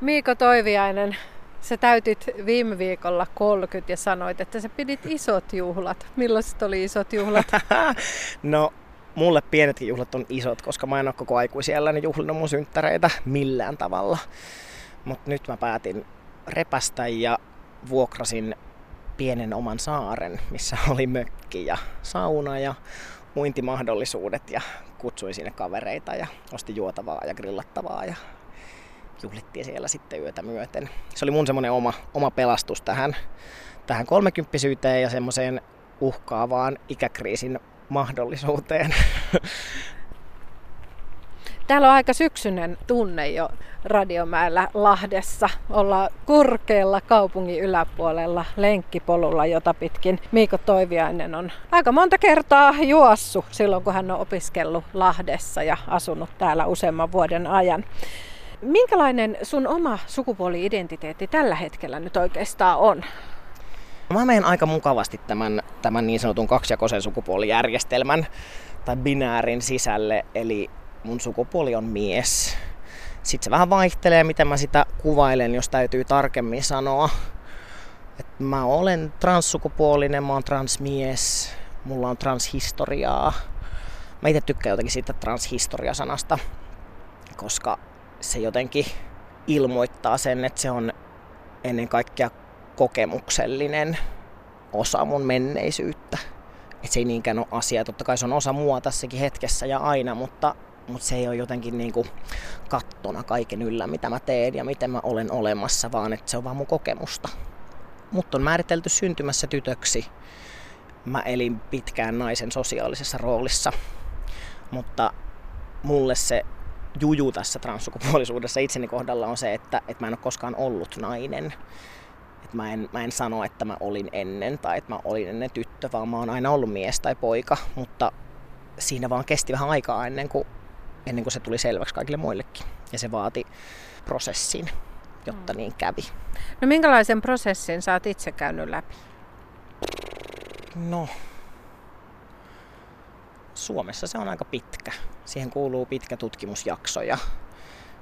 Miiko Toiviainen, sä täytit viime viikolla 30 ja sanoit, että sä pidit isot juhlat. Millaiset oli isot juhlat? no, mulle pienetkin juhlat on isot, koska mä en ole koko aikuisiellä juhlinut mun synttäreitä millään tavalla. Mutta nyt mä päätin repästä ja vuokrasin pienen oman saaren, missä oli mökki ja sauna ja uintimahdollisuudet ja kutsuin sinne kavereita ja ostin juotavaa ja grillattavaa ja juhlittiin siellä sitten yötä myöten. Se oli mun semmoinen oma, oma pelastus tähän, tähän kolmekymppisyyteen ja semmoiseen uhkaavaan ikäkriisin mahdollisuuteen. Täällä on aika syksyinen tunne jo Radiomäellä Lahdessa. Ollaan korkealla kaupungin yläpuolella lenkkipolulla, jota pitkin Miiko Toiviainen on aika monta kertaa juossu silloin, kun hän on opiskellut Lahdessa ja asunut täällä useamman vuoden ajan. Minkälainen sun oma sukupuoli-identiteetti tällä hetkellä nyt oikeastaan on? Mä menen aika mukavasti tämän, tämän niin sanotun kaksijakoisen sukupuolijärjestelmän tai binäärin sisälle, eli mun sukupuoli on mies. Sitten se vähän vaihtelee, miten mä sitä kuvailen, jos täytyy tarkemmin sanoa. Et mä olen transsukupuolinen, mä oon transmies, mulla on transhistoriaa. Mä itse tykkään jotenkin siitä transhistoria-sanasta, koska se jotenkin ilmoittaa sen, että se on ennen kaikkea kokemuksellinen osa mun menneisyyttä. Et se ei niinkään ole asia. Totta kai se on osa mua tässäkin hetkessä ja aina, mutta, mutta se ei ole jotenkin niin kuin kattona kaiken yllä, mitä mä teen ja miten mä olen olemassa, vaan että se on vaan mun kokemusta. Mut on määritelty syntymässä tytöksi. Mä elin pitkään naisen sosiaalisessa roolissa, mutta mulle se juju tässä transsukupuolisuudessa itseni kohdalla on se, että, että mä en ole koskaan ollut nainen. Että mä, en, mä en sano, että mä olin ennen tai että mä olin ennen tyttö, vaan mä oon aina ollut mies tai poika, mutta siinä vaan kesti vähän aikaa ennen kuin, ennen kuin se tuli selväksi kaikille muillekin. Ja se vaati prosessin, jotta mm. niin kävi. No minkälaisen prosessin sä oot itse käynyt läpi? No, Suomessa se on aika pitkä. Siihen kuuluu pitkä tutkimusjakso ja,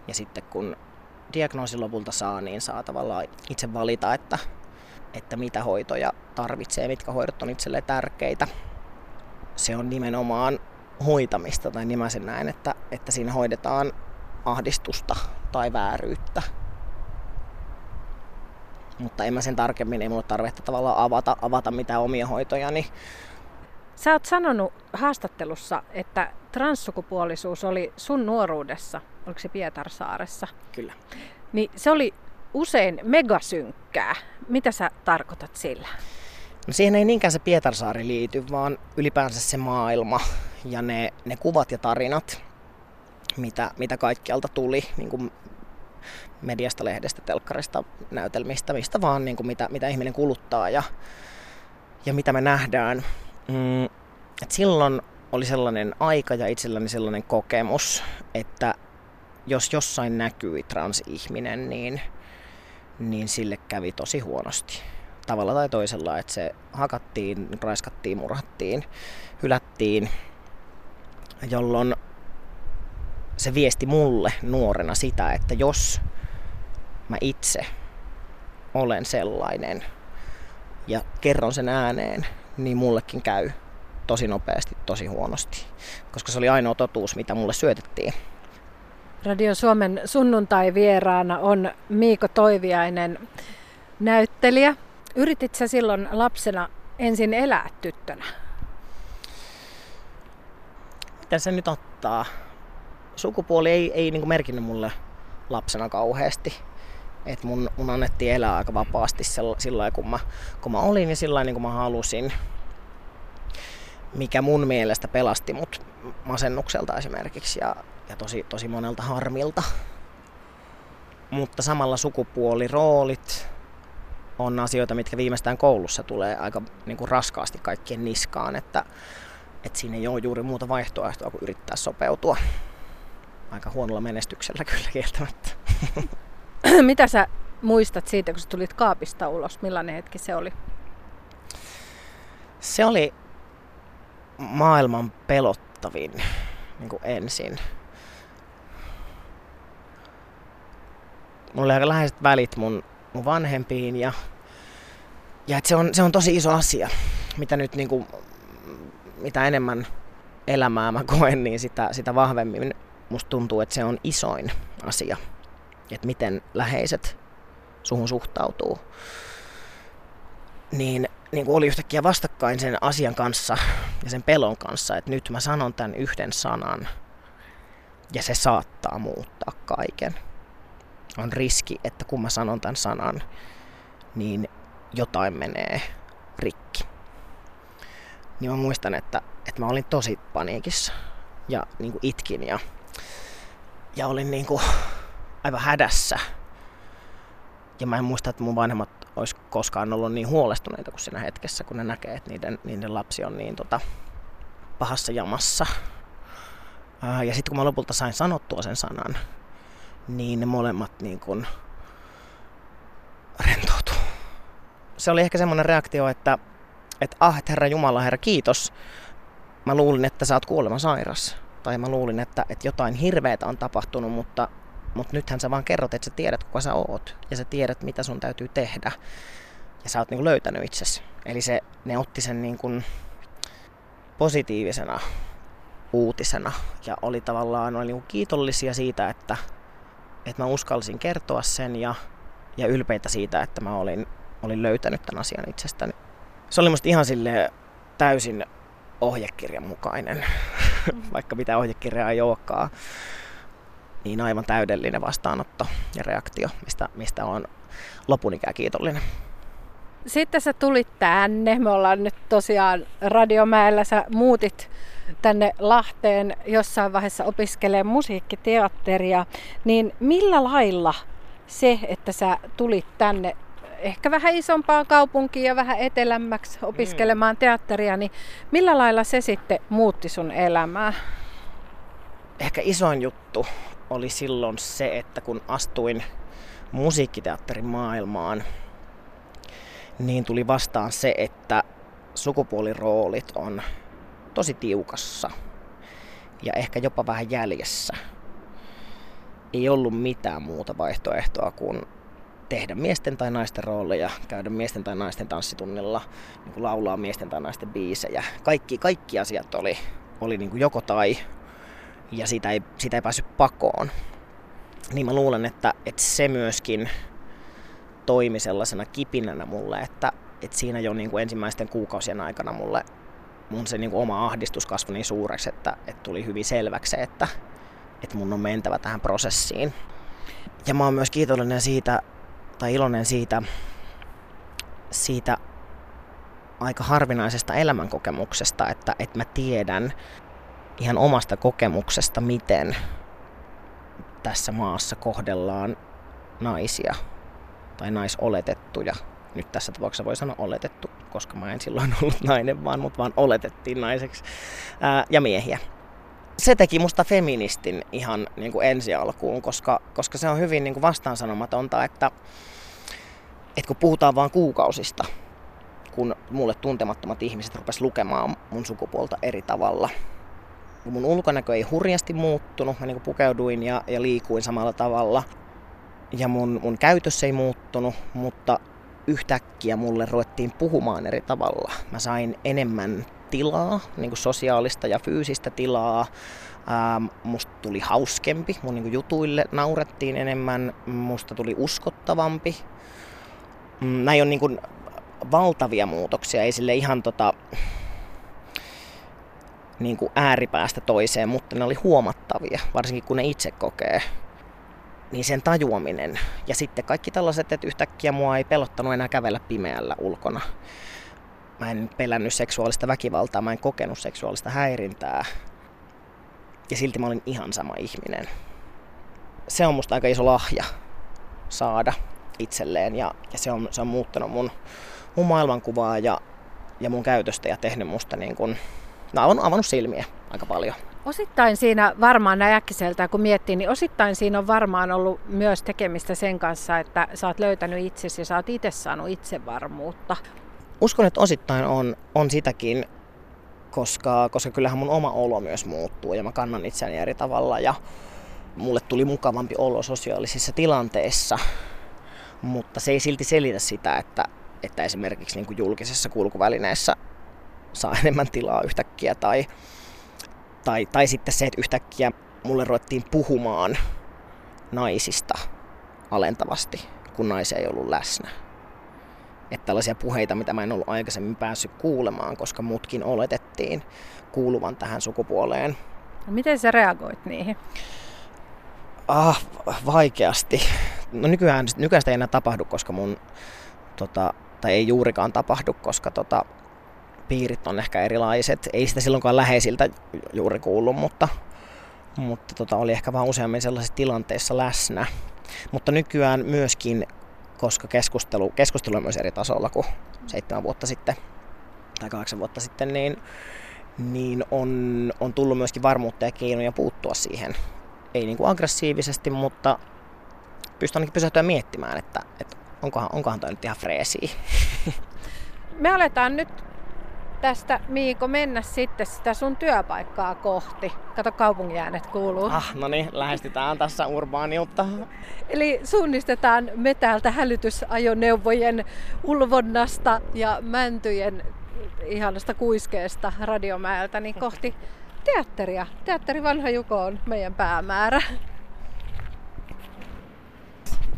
ja sitten kun diagnoosin lopulta saa, niin saa tavallaan itse valita, että, että mitä hoitoja tarvitsee, mitkä hoidot on itselle tärkeitä. Se on nimenomaan hoitamista, tai niin mä sen näen, että, että siinä hoidetaan ahdistusta tai vääryyttä. Mutta en mä sen tarkemmin, ei mulla tarvetta tavallaan avata, avata mitään omia hoitojani. Sä oot sanonut haastattelussa, että transsukupuolisuus oli sun nuoruudessa, oliko se Pietarsaaressa? Kyllä. Niin se oli usein megasynkkää. Mitä sä tarkoitat sillä? No siihen ei niinkään se Pietarsaari liity, vaan ylipäänsä se maailma ja ne, ne kuvat ja tarinat, mitä, mitä kaikkialta tuli, niin kuin mediasta, lehdestä, telkkarista, näytelmistä, mistä vaan, niin kuin mitä, mitä ihminen kuluttaa ja, ja mitä me nähdään. Mm, et silloin oli sellainen aika ja itselläni sellainen kokemus, että jos jossain näkyi transihminen, niin, niin sille kävi tosi huonosti. Tavalla tai toisella, että se hakattiin, raiskattiin, murhattiin, hylättiin, jolloin se viesti mulle nuorena sitä, että jos mä itse olen sellainen ja kerron sen ääneen, niin mullekin käy tosi nopeasti, tosi huonosti, koska se oli ainoa totuus, mitä mulle syötettiin. Radio Suomen sunnuntai-vieraana on Miiko Toiviainen, näyttelijä. Yritit sä silloin lapsena ensin elää tyttönä? Mitä se nyt ottaa? Sukupuoli ei, ei niin merkinnyt mulle lapsena kauheasti. Et mun, mun annettiin elää aika vapaasti sillä kun mä, kun mä olin ja sillä niin kuin mä halusin. Mikä mun mielestä pelasti mut masennukselta esimerkiksi ja, ja tosi, tosi monelta harmilta. Mutta samalla sukupuoliroolit on asioita, mitkä viimeistään koulussa tulee aika niin kuin raskaasti kaikkien niskaan, että, että siinä ei ole juuri muuta vaihtoehtoa kuin yrittää sopeutua. Aika huonolla menestyksellä kyllä kieltämättä. Mitä sä muistat siitä, kun sä tulit kaapista ulos? Millainen hetki se oli? Se oli maailman pelottavin niin kuin ensin. mulla oli aika läheiset välit mun, mun vanhempiin ja, ja et se, on, se on tosi iso asia, mitä nyt niin kuin, mitä enemmän elämää mä koen, niin sitä, sitä vahvemmin musta tuntuu, että se on isoin asia, että miten läheiset suhun suhtautuu. Niin, niin kuin oli yhtäkkiä vastakkain sen asian kanssa ja sen pelon kanssa, että nyt mä sanon tämän yhden sanan ja se saattaa muuttaa kaiken. On riski, että kun mä sanon tämän sanan, niin jotain menee rikki. Niin mä muistan, että, että mä olin tosi paniikissa ja niin kuin itkin ja, ja olin niin kuin aivan hädässä. Ja mä en muista, että mun vanhemmat olisi koskaan ollut niin huolestuneita kuin siinä hetkessä, kun ne näkee, että niiden, niiden lapsi on niin tota, pahassa jamassa. Ja sitten kun mä lopulta sain sanottua sen sanan, niin ne molemmat niin kun rentoutu. Se oli ehkä semmoinen reaktio, että, että ah, että Herra Jumala, Herra kiitos. Mä luulin, että sä oot kuolema sairas. Tai mä luulin, että, että jotain hirveätä on tapahtunut, mutta, mutta nythän sä vaan kerrot, että sä tiedät, kuka sä oot. Ja sä tiedät, mitä sun täytyy tehdä. Ja sä oot niin löytänyt itsesi. Eli se, ne otti sen niin kuin positiivisena uutisena ja oli tavallaan oli niin kiitollisia siitä, että, että mä uskalsin kertoa sen ja, ja ylpeitä siitä, että mä olin, olin löytänyt tämän asian itsestäni. Se oli musta ihan sille täysin ohjekirjan mukainen, vaikka mitä ohjekirjaa ei olekaan. Niin aivan täydellinen vastaanotto ja reaktio, mistä, mistä on lopun ikään kiitollinen. Sitten sä tulit tänne, me ollaan nyt tosiaan Radiomäellä, sä muutit tänne Lahteen jossain vaiheessa opiskelee musiikkiteatteria, niin millä lailla se, että sä tulit tänne ehkä vähän isompaan kaupunkiin ja vähän etelämmäksi opiskelemaan mm. teatteria, niin millä lailla se sitten muutti sun elämää? Ehkä isoin juttu oli silloin se, että kun astuin musiikkiteatterin maailmaan, niin tuli vastaan se, että sukupuoliroolit on tosi tiukassa ja ehkä jopa vähän jäljessä. Ei ollut mitään muuta vaihtoehtoa kuin tehdä miesten tai naisten rooleja, käydä miesten tai naisten tanssitunnilla, niin kuin laulaa miesten tai naisten biisejä. Kaikki, kaikki asiat oli, oli niin kuin joko tai, ja sitä ei, sitä ei päässyt pakoon. Niin mä luulen, että, että se myöskin toimi sellaisena kipinänä mulle, että, että siinä jo niin kuin ensimmäisten kuukausien aikana mulle mun se niin kuin oma ahdistus kasvoi niin suureksi, että, että tuli hyvin selväksi se, että, että mun on mentävä tähän prosessiin. Ja mä oon myös kiitollinen siitä, tai iloinen siitä, siitä aika harvinaisesta elämänkokemuksesta, että, että mä tiedän ihan omasta kokemuksesta, miten tässä maassa kohdellaan naisia tai naisoletettuja nyt tässä tapauksessa voi sanoa oletettu, koska mä en silloin ollut nainen, vaan mut vaan oletettiin naiseksi, ää, ja miehiä. Se teki musta feministin ihan niin kuin ensi alkuun, koska, koska se on hyvin niin kuin vastaansanomatonta, että, että kun puhutaan vain kuukausista, kun mulle tuntemattomat ihmiset rupes lukemaan mun sukupuolta eri tavalla. Mun ulkonäkö ei hurjasti muuttunut, mä niin pukeuduin ja, ja liikuin samalla tavalla. Ja mun, mun käytös ei muuttunut, mutta yhtäkkiä mulle ruvettiin puhumaan eri tavalla. Mä sain enemmän tilaa, niin kuin sosiaalista ja fyysistä tilaa. Ähm, musta tuli hauskempi, mun niin kuin jutuille naurettiin enemmän, musta tuli uskottavampi. Mm, näin on niin kuin valtavia muutoksia, ei sille ihan tota, niin kuin ääripäästä toiseen, mutta ne oli huomattavia, varsinkin kun ne itse kokee niin sen tajuaminen. Ja sitten kaikki tällaiset, että yhtäkkiä mua ei pelottanut enää kävellä pimeällä ulkona. Mä en pelännyt seksuaalista väkivaltaa, mä en kokenut seksuaalista häirintää. Ja silti mä olin ihan sama ihminen. Se on musta aika iso lahja saada itselleen ja, ja se, on, se on muuttanut mun, mun maailmankuvaa ja, ja mun käytöstä ja tehnyt musta niin kun, no, avannut, avannut silmiä aika paljon. Osittain siinä varmaan näin kun miettii, niin osittain siinä on varmaan ollut myös tekemistä sen kanssa, että sä oot löytänyt itsesi ja sä oot itse saanut itsevarmuutta. Uskon, että osittain on, on sitäkin, koska, koska kyllähän mun oma olo myös muuttuu ja mä kannan itseäni eri tavalla ja, mulle tuli mukavampi olo sosiaalisissa tilanteissa, mutta se ei silti selitä sitä, että, että esimerkiksi niin kuin julkisessa kulkuvälineessä saa enemmän tilaa yhtäkkiä tai, tai, tai sitten se, että yhtäkkiä mulle ruvettiin puhumaan naisista alentavasti, kun naisia ei ollut läsnä. Että tällaisia puheita, mitä mä en ollut aikaisemmin päässyt kuulemaan, koska mutkin oletettiin kuuluvan tähän sukupuoleen. No miten sä reagoit niihin? Ah, vaikeasti. No nykyään, nykyään sitä ei enää tapahdu, koska mun, tota, tai ei juurikaan tapahdu, koska tota, piirit on ehkä erilaiset. Ei sitä silloinkaan läheisiltä juuri kuulu, mutta, mutta tota, oli ehkä vaan useammin sellaisissa tilanteissa läsnä. Mutta nykyään myöskin, koska keskustelu, keskustelu on myös eri tasolla kuin seitsemän vuotta sitten tai kahdeksan vuotta sitten, niin, niin on, on tullut myöskin varmuutta ja keinoja puuttua siihen. Ei niin kuin aggressiivisesti, mutta pystyn ainakin pysähtyä miettimään, että, että onkohan, onkohan toi nyt ihan freesiä. Me aletaan nyt tästä Miiko mennä sitten sitä sun työpaikkaa kohti. Kato kaupungin äänet kuuluu. Ah, no niin, lähestytään tässä urbaaniutta. Eli suunnistetaan me täältä hälytysajoneuvojen ulvonnasta ja mäntyjen ihanasta kuiskeesta Radiomäeltä niin kohti teatteria. Teatteri Vanha Juko on meidän päämäärä.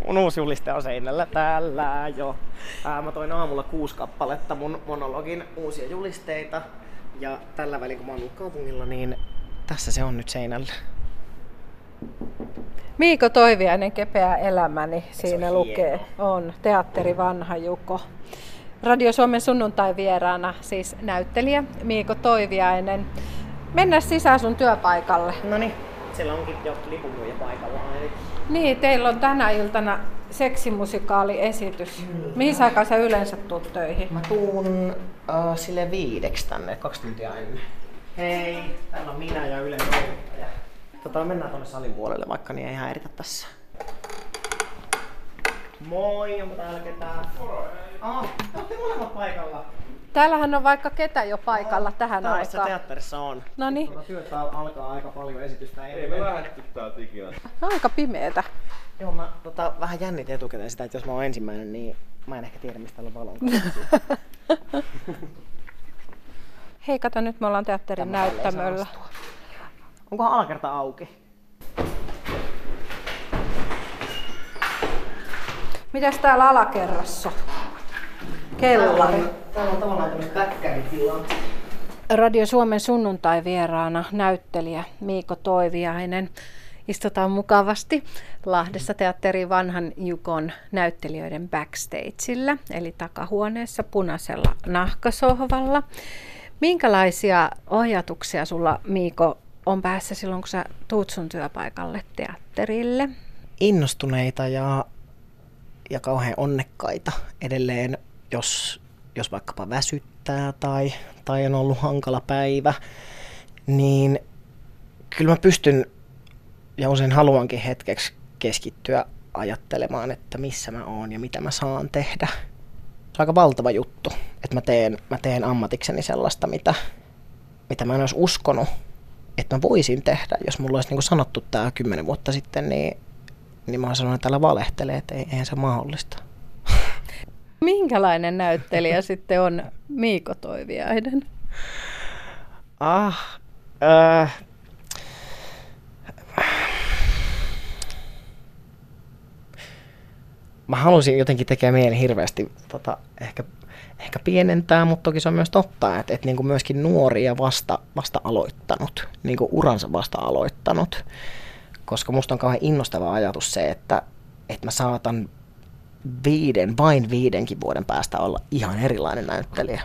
Mun uusi juliste on seinällä täällä jo. Ää, mä toin aamulla kuusi kappaletta mun monologin uusia julisteita. Ja tällä välin kun mä oon ollut kaupungilla, niin tässä se on nyt seinällä. Miiko Toiviainen, Kepeä elämäni, siinä on lukee. Hieno. On, Teatteri Vanha Juko. Radio Suomen sunnuntai vieraana siis näyttelijä Miiko Toiviainen. Mennä sisään sun työpaikalle. No niin, siellä onkin jo lipunmyyjä paikalla. Eli... Niin, teillä on tänä iltana seksimusikaaliesitys. Mm. Mihin aikaan sä yleensä tuut töihin? Mä tuun uh, sille viideksi tänne, kaksi tuntia ennen. Hei, täällä on minä ja Ylen toimittaja. Tota, mennään tuonne salin puolelle vaikka, niin ei ihan eritä tässä. Moi, onko täällä ketään? Moro, Ah, te molemmat paikalla. Täällähän on vaikka ketä jo paikalla ah, tähän aikaan. teatterissa on. No niin. Tuota työtä alkaa aika paljon esitystä. Ei, ei me lähdetty täältä ikinä. Aika pimeetä. Joo, mä tota, vähän jännitin etukäteen sitä, että jos mä oon ensimmäinen, niin mä en ehkä tiedä, mistä on valon Hei, kato nyt me ollaan teatterin Tämä näyttämöllä. Onkohan alakerta auki? Mitäs täällä alakerrassa? Kellari. Täällä on tavallaan tämmöinen Radio Suomen sunnuntai vieraana näyttelijä Miiko Toiviainen. Istutaan mukavasti Lahdessa teatteri Vanhan Jukon näyttelijöiden backstageillä, eli takahuoneessa punaisella nahkasohvalla. Minkälaisia ajatuksia sulla, Miiko, on päässä silloin, kun sä tuut sun työpaikalle teatterille? Innostuneita ja, ja kauhean onnekkaita edelleen, jos, jos vaikkapa väsyttää tai, tai on ollut hankala päivä, niin kyllä mä pystyn ja usein haluankin hetkeksi keskittyä ajattelemaan, että missä mä oon ja mitä mä saan tehdä. Se on aika valtava juttu, että mä teen, mä teen ammatikseni sellaista, mitä, mitä mä en olisi uskonut, että mä voisin tehdä. Jos mulla olisi niin sanottu tämä kymmenen vuotta sitten, niin, niin mä olisin sanonut, että täällä valehtelee, että ei, eihän se mahdollista. Minkälainen näyttelijä sitten on Miiko Toiviainen? Ah, äh, mä halusin jotenkin tekemään mieli hirveästi tota, ehkä, ehkä pienentää, mutta toki se on myös totta, että, että niin kuin myöskin nuoria vasta, vasta aloittanut, niin kuin uransa vasta aloittanut, koska musta on kauhean innostava ajatus se, että, että mä saatan viiden, vain viidenkin vuoden päästä olla ihan erilainen näyttelijä.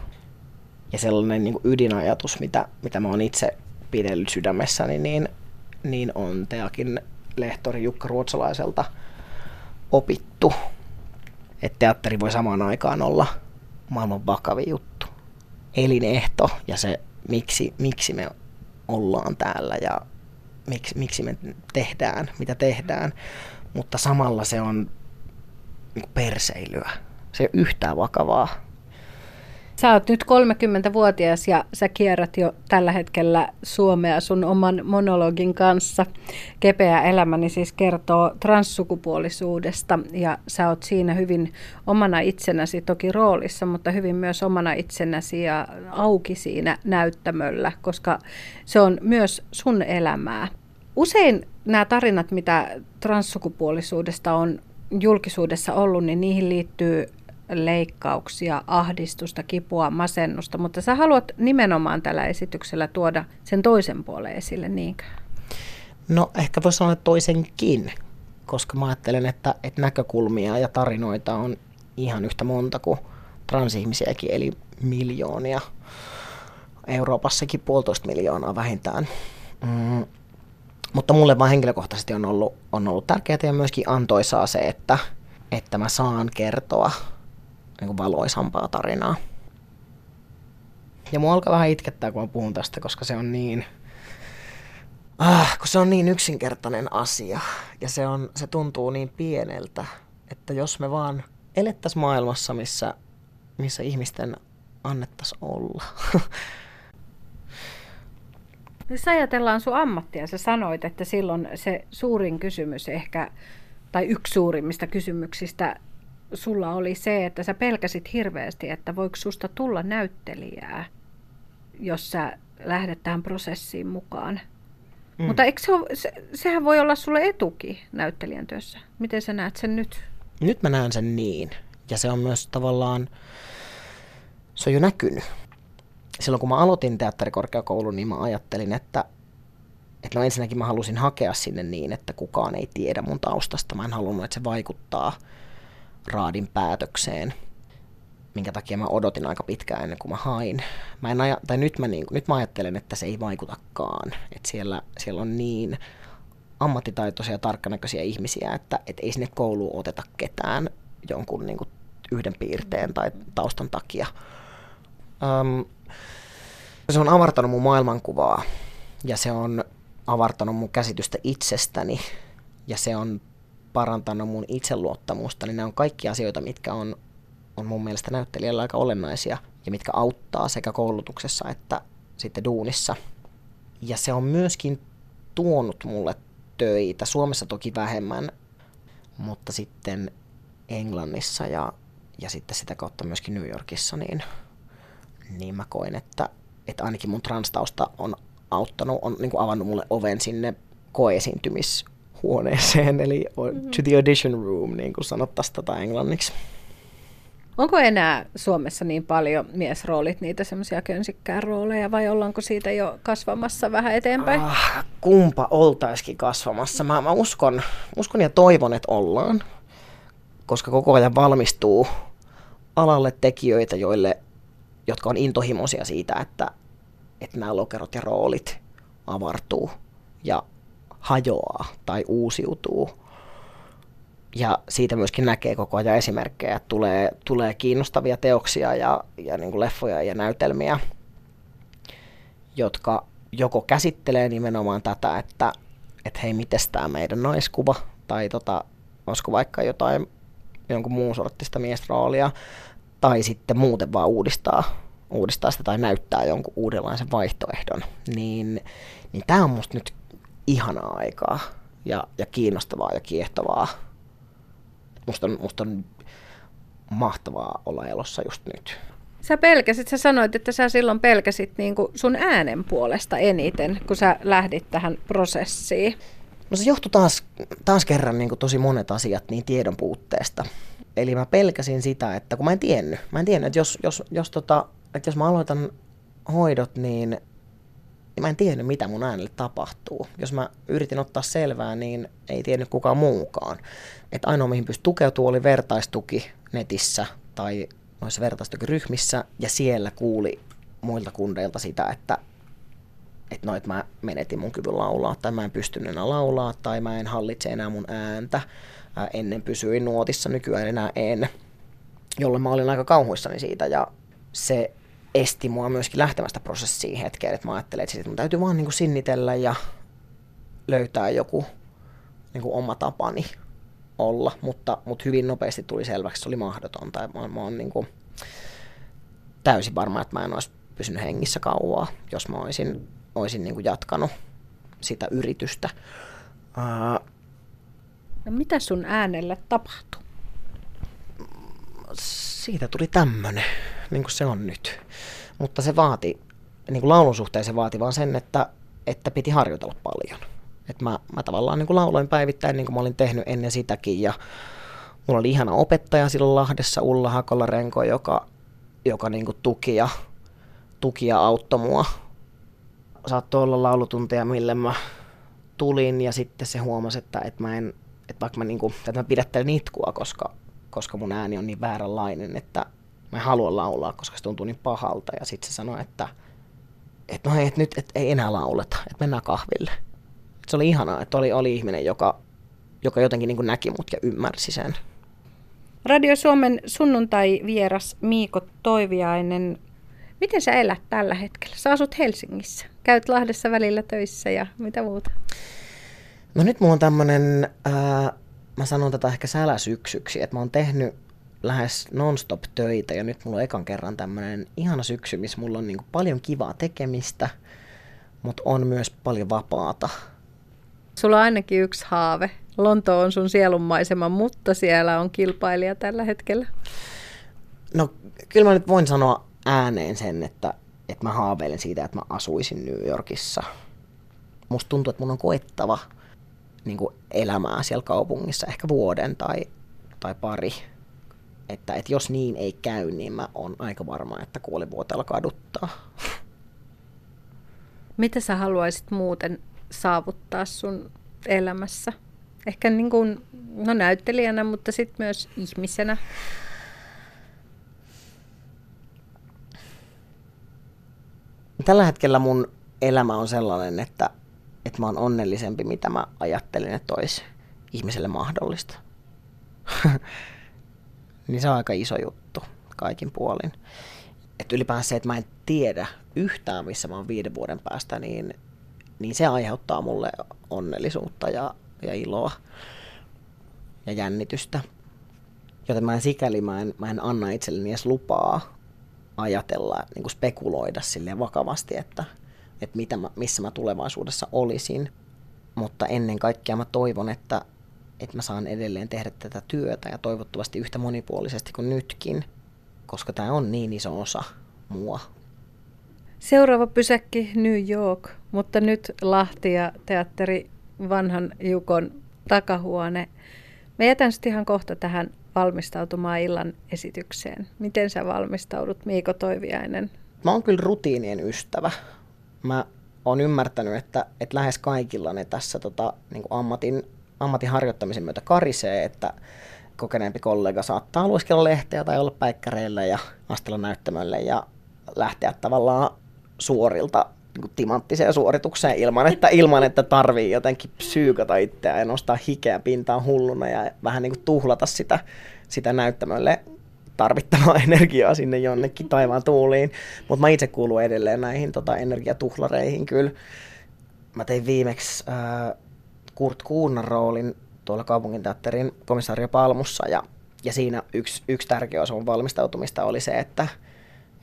Ja sellainen niin kuin ydinajatus, mitä, mitä mä oon itse pidellyt sydämessäni, niin, niin on Teakin lehtori Jukka Ruotsalaiselta opittu että teatteri voi samaan aikaan olla maailman vakavin juttu. Elinehto ja se, miksi, miksi me ollaan täällä ja miksi, miksi me tehdään, mitä tehdään. Mutta samalla se on niin perseilyä. Se ei ole yhtään vakavaa. Sä oot nyt 30-vuotias ja sä kierrät jo tällä hetkellä Suomea sun oman monologin kanssa. Kepeä elämäni siis kertoo transsukupuolisuudesta ja sä oot siinä hyvin omana itsenäsi, toki roolissa, mutta hyvin myös omana itsenäsi ja auki siinä näyttämöllä, koska se on myös sun elämää. Usein nämä tarinat, mitä transsukupuolisuudesta on julkisuudessa ollut, niin niihin liittyy leikkauksia, ahdistusta, kipua, masennusta, mutta sä haluat nimenomaan tällä esityksellä tuoda sen toisen puolen esille, niinkö? No ehkä voisi sanoa toisenkin, koska mä ajattelen, että, että näkökulmia ja tarinoita on ihan yhtä monta kuin transihmisiäkin, eli miljoonia. Euroopassakin puolitoista miljoonaa vähintään. Mm. Mutta mulle vaan henkilökohtaisesti on ollut, on ollut tärkeää ja myöskin antoisaa se, että, että mä saan kertoa niin kuin valoisampaa tarinaa. Ja mua alkaa vähän itkettää, kun mä puhun tästä, koska se on niin, ah, kun se on niin yksinkertainen asia. Ja se, on, se tuntuu niin pieneltä, että jos me vaan elettäisiin maailmassa, missä, missä ihmisten annettaisiin olla. Jos ajatellaan sun ammattia, sä sanoit, että silloin se suurin kysymys ehkä, tai yksi suurimmista kysymyksistä sulla oli se, että sä pelkäsit hirveästi, että voiko susta tulla näyttelijää, jos sä lähdet tähän prosessiin mukaan. Mm. Mutta eikö se, ole, se, sehän voi olla sulle etuki näyttelijän työssä. Miten sä näet sen nyt? Nyt mä näen sen niin. Ja se on myös tavallaan, se on jo näkynyt. Silloin kun mä aloitin teatterikorkeakoulun, niin mä ajattelin, että, että no ensinnäkin mä halusin hakea sinne niin, että kukaan ei tiedä mun taustasta. Mä en halunnut, että se vaikuttaa raadin päätökseen, minkä takia mä odotin aika pitkään ennen kuin mä hain. Mä en aja, tai nyt, mä niin, nyt mä ajattelen, että se ei vaikutakaan. Että siellä, siellä on niin ammattitaitoisia ja tarkkanäköisiä ihmisiä, että et ei sinne kouluun oteta ketään jonkun niin kuin yhden piirteen tai taustan takia. Um, se on avartanut mun maailmankuvaa ja se on avartanut mun käsitystä itsestäni ja se on parantanut mun itseluottamusta, niin nämä on kaikki asioita, mitkä on, on mun mielestä näyttelijällä aika olennaisia ja mitkä auttaa sekä koulutuksessa että sitten duunissa. Ja se on myöskin tuonut mulle töitä, Suomessa toki vähemmän, mutta sitten Englannissa ja, ja sitten sitä kautta myöskin New Yorkissa, niin, niin mä koin, että, että ainakin mun transtausta on auttanut, on niin avannut mulle oven sinne koeesiintymis huoneeseen, eli mm-hmm. to the audition room, niin kuin sanottaisiin tätä englanniksi. Onko enää Suomessa niin paljon miesroolit, niitä semmoisia könsikkään rooleja, vai ollaanko siitä jo kasvamassa vähän eteenpäin? Ah, kumpa oltaisikin kasvamassa. Mä, mä uskon, uskon ja toivon, että ollaan, koska koko ajan valmistuu alalle tekijöitä, joille, jotka on intohimoisia siitä, että, että nämä lokerot ja roolit avartuu ja hajoaa tai uusiutuu. Ja siitä myöskin näkee koko ajan esimerkkejä, että tulee, tulee kiinnostavia teoksia ja, ja niin kuin leffoja ja näytelmiä, jotka joko käsittelee nimenomaan tätä, että, että hei, miten tämä meidän naiskuva, tai tota, olisiko vaikka jotain jonkun muun sorttista miesroolia, tai sitten muuten vaan uudistaa, uudistaa sitä tai näyttää jonkun uudenlaisen vaihtoehdon, niin, niin tämä on musta nyt ihanaa aikaa ja, ja kiinnostavaa ja kiehtovaa. Musta on, musta on mahtavaa olla elossa just nyt. Sä pelkäsit, sä sanoit, että sä silloin pelkäsit niin kuin sun äänen puolesta eniten, kun sä lähdit tähän prosessiin. No se johtui taas, taas kerran niin kuin tosi monet asiat niin tiedon puutteesta. Eli mä pelkäsin sitä, että kun mä en tiennyt, mä en tiennyt, että jos, jos, jos, tota, että jos mä aloitan hoidot, niin niin mä en tiennyt, mitä mun äänelle tapahtuu. Jos mä yritin ottaa selvää, niin ei tiennyt kukaan muukaan. Et ainoa, mihin pystyi tukeutumaan, oli vertaistuki netissä tai noissa vertaistukiryhmissä, ja siellä kuuli muilta kundeilta sitä, että että no, et mä menetin mun kyvyn laulaa, tai mä en pystynyt enää laulaa, tai mä en hallitse enää mun ääntä. Ää, ennen pysyin nuotissa, nykyään enää en. Jolloin mä olin aika kauhuissani siitä, ja se esti mua myöskin lähtemästä prosessiin hetkeen, että mä ajattelin, että, sit mun täytyy vaan niin kuin sinnitellä ja löytää joku niin kuin oma tapani olla, mutta, mutta hyvin nopeasti tuli selväksi, että se oli mahdotonta. Mä, mä oon niin kuin, täysin varma, että mä en olisi pysynyt hengissä kauaa, jos mä olisin, olisin niin kuin jatkanut sitä yritystä. Uh, no mitä sun äänelle tapahtui? Siitä tuli tämmönen, niin kuin se on nyt. Mutta se vaati, niin kuin laulun suhteen se vaati vaan sen, että, että piti harjoitella paljon. Et mä, mä tavallaan niin kuin lauloin päivittäin, niin kuin mä olin tehnyt ennen sitäkin. Ja mulla oli ihana opettaja silloin Lahdessa, Ulla Hakola-Renko, joka, joka niin kuin tuki, ja, tuki ja auttoi mua. Saattoi olla laulutunteja, mille mä tulin ja sitten se huomasi, että, että mä en, että vaikka mä, niin kuin, että mä pidättelen itkua, koska, koska mun ääni on niin vääränlainen, että mä en halua laulaa, koska se tuntuu niin pahalta. Ja sitten se sanoi, että, että no että nyt et ei enää lauleta, että mennään kahville. Et se oli ihanaa, että oli, oli ihminen, joka, joka jotenkin niin näki mut ja ymmärsi sen. Radio Suomen sunnuntai-vieras Miiko Toiviainen. Miten sä elät tällä hetkellä? Sä asut Helsingissä. Käyt Lahdessa välillä töissä ja mitä muuta? No nyt mulla on tämmönen, ää, mä sanon tätä ehkä säläsyksyksi, että mä oon tehnyt lähes non-stop töitä ja nyt mulla on ekan kerran tämmönen ihana syksy, missä mulla on niinku paljon kivaa tekemistä, mutta on myös paljon vapaata. Sulla on ainakin yksi haave. Lonto on sun sielunmaisema, mutta siellä on kilpailija tällä hetkellä. No kyllä mä nyt voin sanoa ääneen sen, että, että mä haaveilen siitä, että mä asuisin New Yorkissa. Musta tuntuu, että mun on koettava niin kuin elämää siellä kaupungissa ehkä vuoden tai, tai pari. Että, että jos niin ei käy, niin mä oon aika varma, että kuolivuoteella kaduttaa. Mitä sä haluaisit muuten saavuttaa sun elämässä? Ehkä niin kuin, no näyttelijänä, mutta sitten myös ihmisenä. Tällä hetkellä mun elämä on sellainen, että, että mä oon onnellisempi, mitä mä ajattelin, että olisi ihmiselle mahdollista. niin se on aika iso juttu kaikin puolin. Että ylipäänsä se, että mä en tiedä yhtään, missä mä oon viiden vuoden päästä, niin, niin se aiheuttaa mulle onnellisuutta ja, ja iloa ja jännitystä. Joten mä en sikäli mä en, mä en anna itselleni edes lupaa ajatella, niin kuin spekuloida sille vakavasti, että, että mitä mä, missä mä tulevaisuudessa olisin. Mutta ennen kaikkea mä toivon, että, että mä saan edelleen tehdä tätä työtä ja toivottavasti yhtä monipuolisesti kuin nytkin, koska tämä on niin iso osa mua. Seuraava pysäkki New York, mutta nyt Lahti ja teatteri Vanhan Jukon takahuone. Me jätän sitten ihan kohta tähän valmistautumaan illan esitykseen. Miten sä valmistaudut, Miiko Toiviainen? Mä oon kyllä rutiinien ystävä. Mä oon ymmärtänyt, että, että lähes kaikilla ne tässä tota, niin ammatin, ammatin harjoittamisen myötä karisee, että kokeneempi kollega saattaa luiskella lehteä tai olla päikkäreillä ja astella näyttämölle ja lähteä tavallaan suorilta niin timanttiseen suoritukseen ilman, että, ilman, että tarvii jotenkin psyykata itseään ja nostaa hikeä pintaan hulluna ja vähän niin kuin tuhlata sitä, sitä näyttämölle tarvittavaa energiaa sinne jonnekin taivaan tuuliin. Mutta mä itse kuulun edelleen näihin tota, energiatuhlareihin kyllä. Mä tein viimeksi äh, Kurt Kuunan roolin tuolla kaupunginteatterin komissaario Palmussa ja, ja siinä yksi, yksi tärkeä osa mun valmistautumista oli se, että,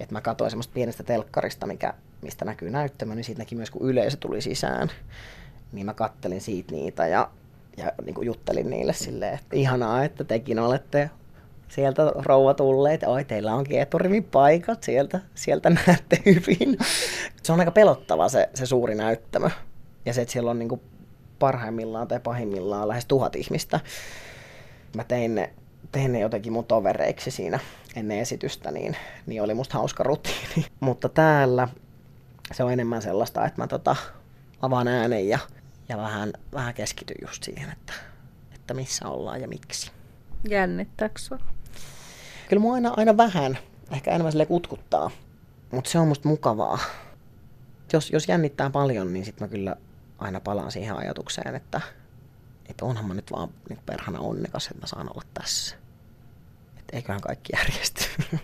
että mä katsoin semmoista pienestä telkkarista, mikä mistä näkyy näyttämö, niin siitä näki myös, kun yleisö tuli sisään. Niin mä kattelin siitä niitä ja, ja niin kuin juttelin niille silleen, että ihanaa, että tekin olette sieltä rouva tulleet. Oi, teillä onkin eturimin paikat, sieltä, sieltä näette hyvin. Se on aika pelottava se, se suuri näyttämö. Ja se, että siellä on niin kuin parhaimmillaan tai pahimmillaan lähes tuhat ihmistä. Mä tein ne, tein ne jotenkin mun tovereiksi siinä ennen esitystä, niin, niin oli musta hauska rutiini. Mutta täällä se on enemmän sellaista, että mä tota, avaan äänen ja, ja vähän, vähän keskityn just siihen, että, että missä ollaan ja miksi. Jännittääkö Kyllä mua aina, aina vähän, ehkä enemmän sille kutkuttaa, mutta se on musta mukavaa. Jos, jos jännittää paljon, niin sitten mä kyllä aina palaan siihen ajatukseen, että, että onhan mä nyt vaan niin perhana onnekas, että mä saan olla tässä. Että eiköhän kaikki järjesty.